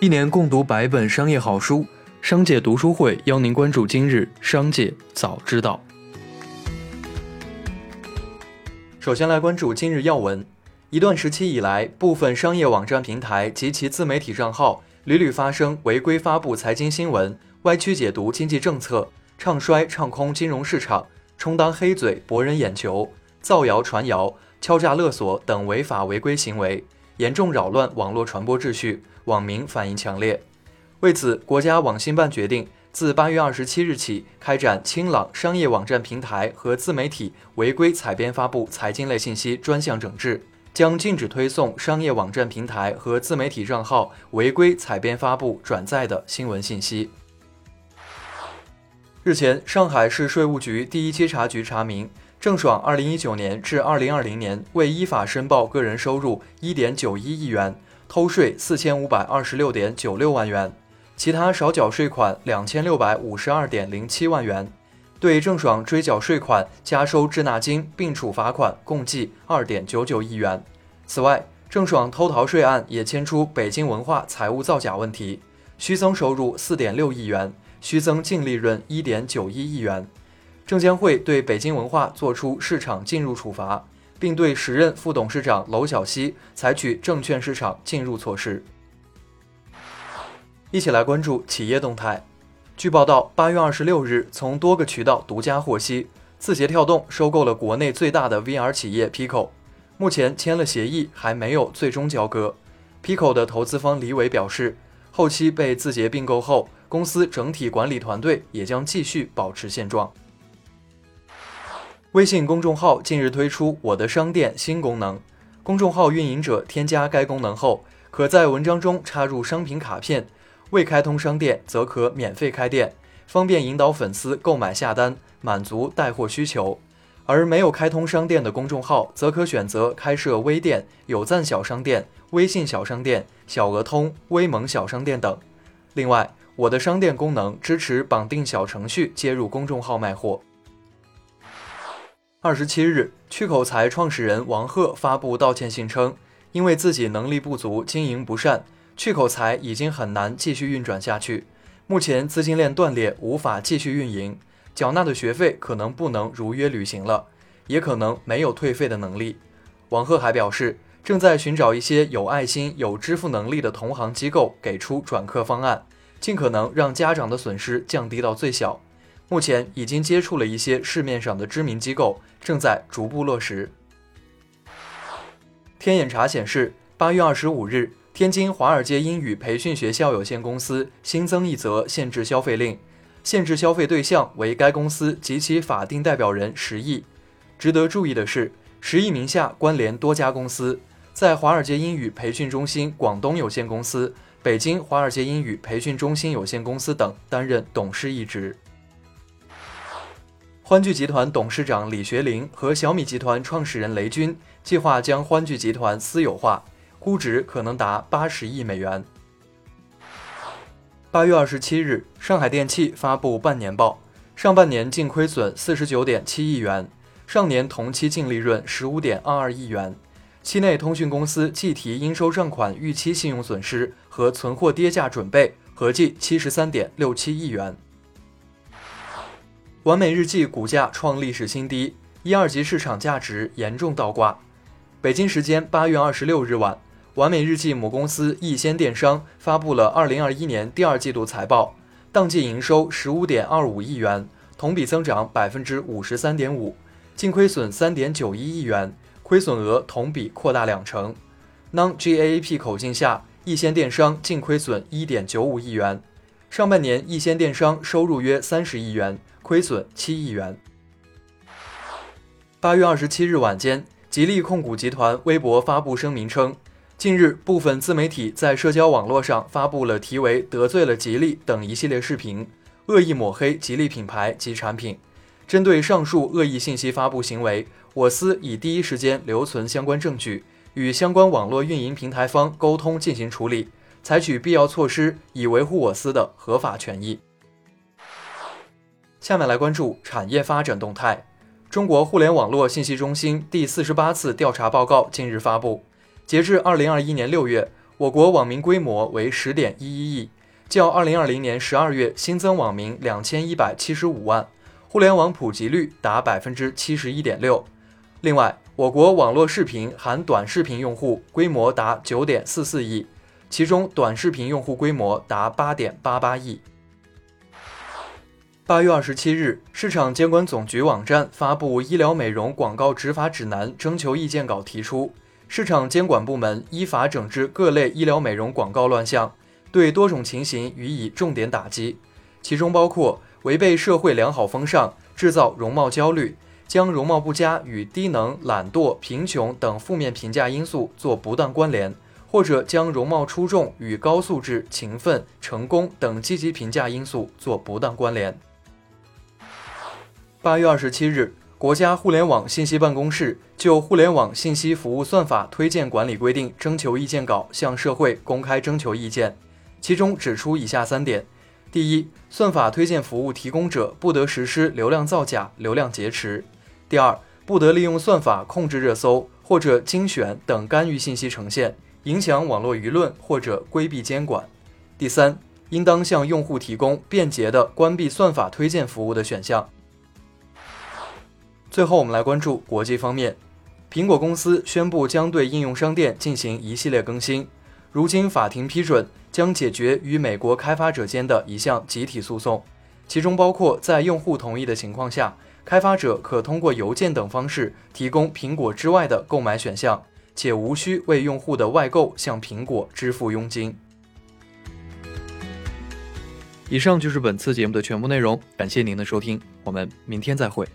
一年共读百本商业好书，商界读书会邀您关注今日商界早知道。首先来关注今日要闻。一段时期以来，部分商业网站平台及其自媒体账号屡屡发生违规发布财经新闻、歪曲解读经济政策、唱衰唱空金融市场、充当黑嘴博人眼球、造谣传谣、敲诈勒索等违法违规行为，严重扰乱网络传播秩序。网民反应强烈，为此，国家网信办决定自八月二十七日起开展清朗商业网站平台和自媒体违规采编发布财经类信息专项整治，将禁止推送商业网站平台和自媒体账号违规采编发布、转载的新闻信息。日前，上海市税务局第一稽查局查明，郑爽二零一九年至二零二零年未依法申报个人收入一点九一亿元。偷税四千五百二十六点九六万元，其他少缴税款两千六百五十二点零七万元，对郑爽追缴税款、加收滞纳金并处罚款共计二点九九亿元。此外，郑爽偷逃税案也牵出北京文化财务造假问题，虚增收入四点六亿元，虚增净利润一点九一亿元。证监会对北京文化作出市场进入处罚。并对时任副董事长娄晓曦采取证券市场禁入措施。一起来关注企业动态。据报道，八月二十六日，从多个渠道独家获悉，字节跳动收购了国内最大的 VR 企业 Pico，目前签了协议，还没有最终交割。Pico 的投资方李伟表示，后期被字节并购后，公司整体管理团队也将继续保持现状。微信公众号近日推出“我的商店”新功能，公众号运营者添加该功能后，可在文章中插入商品卡片，未开通商店则可免费开店，方便引导粉丝购买下单，满足带货需求。而没有开通商店的公众号，则可选择开设微店、有赞小商店、微信小商店、小额通、微盟小商店等。另外，“我的商店”功能支持绑定小程序接入公众号卖货。二十七日，趣口才创始人王鹤发布道歉信称，因为自己能力不足、经营不善，趣口才已经很难继续运转下去。目前资金链断裂，无法继续运营，缴纳的学费可能不能如约履行了，也可能没有退费的能力。王鹤还表示，正在寻找一些有爱心、有支付能力的同行机构，给出转客方案，尽可能让家长的损失降低到最小。目前已经接触了一些市面上的知名机构，正在逐步落实。天眼查显示，八月二十五日，天津华尔街英语培训学校有限公司新增一则限制消费令，限制消费对象为该公司及其法定代表人十亿。值得注意的是，十亿名下关联多家公司，在华尔街英语培训中心广东有限公司、北京华尔街英语培训中心有限公司等担任董事一职。欢聚集团董事长李学凌和小米集团创始人雷军计划将欢聚集团私有化，估值可能达八十亿美元。八月二十七日，上海电气发布半年报，上半年净亏损四十九点七亿元，上年同期净利润十五点二二亿元。期内，通讯公司计提应收账款预期信用损失和存货跌价准备，合计七十三点六七亿元。完美日记股价创历史新低，一二级市场价值严重倒挂。北京时间八月二十六日晚，完美日记母公司易先电商发布了二零二一年第二季度财报，当季营收十五点二五亿元，同比增长百分之五十三点五，净亏损三点九一亿元，亏损额同比扩大两成。Non-GAAP 口径下，易先电商净亏损一点九五亿元。上半年易先电商收入约三十亿元。亏损七亿元。八月二十七日晚间，吉利控股集团微博发布声明称，近日部分自媒体在社交网络上发布了题为“得罪了吉利”等一系列视频，恶意抹黑吉利品牌及产品。针对上述恶意信息发布行为，我司已第一时间留存相关证据，与相关网络运营平台方沟通进行处理，采取必要措施以维护我司的合法权益。下面来关注产业发展动态。中国互联网络信息中心第四十八次调查报告近日发布，截至二零二一年六月，我国网民规模为十点一一亿，较二零二零年十二月新增网民两千一百七十五万，互联网普及率达百分之七十一点六。另外，我国网络视频含短视频用户规模达九点四四亿，其中短视频用户规模达八点八八亿。八月二十七日，市场监管总局网站发布《医疗美容广告执法指南》征求意见稿，提出。市场监管部门依法整治各类医疗美容广告乱象，对多种情形予以重点打击，其中包括违背社会良好风尚、制造容貌焦虑、将容貌不佳与低能、懒惰、贫穷等负面评价因素做不当关联，或者将容貌出众与高素质、勤奋、成功等积极评价因素做不当关联。八月二十七日。国家互联网信息办公室就《互联网信息服务算法推荐管理规定》征求意见稿向社会公开征求意见，其中指出以下三点：第一，算法推荐服务提供者不得实施流量造假、流量劫持；第二，不得利用算法控制热搜或者精选等干预信息呈现，影响网络舆论或者规避监管；第三，应当向用户提供便捷的关闭算法推荐服务的选项。最后，我们来关注国际方面。苹果公司宣布将对应用商店进行一系列更新，如今法庭批准将解决与美国开发者间的一项集体诉讼，其中包括在用户同意的情况下，开发者可通过邮件等方式提供苹果之外的购买选项，且无需为用户的外购向苹果支付佣金。以上就是本次节目的全部内容，感谢您的收听，我们明天再会。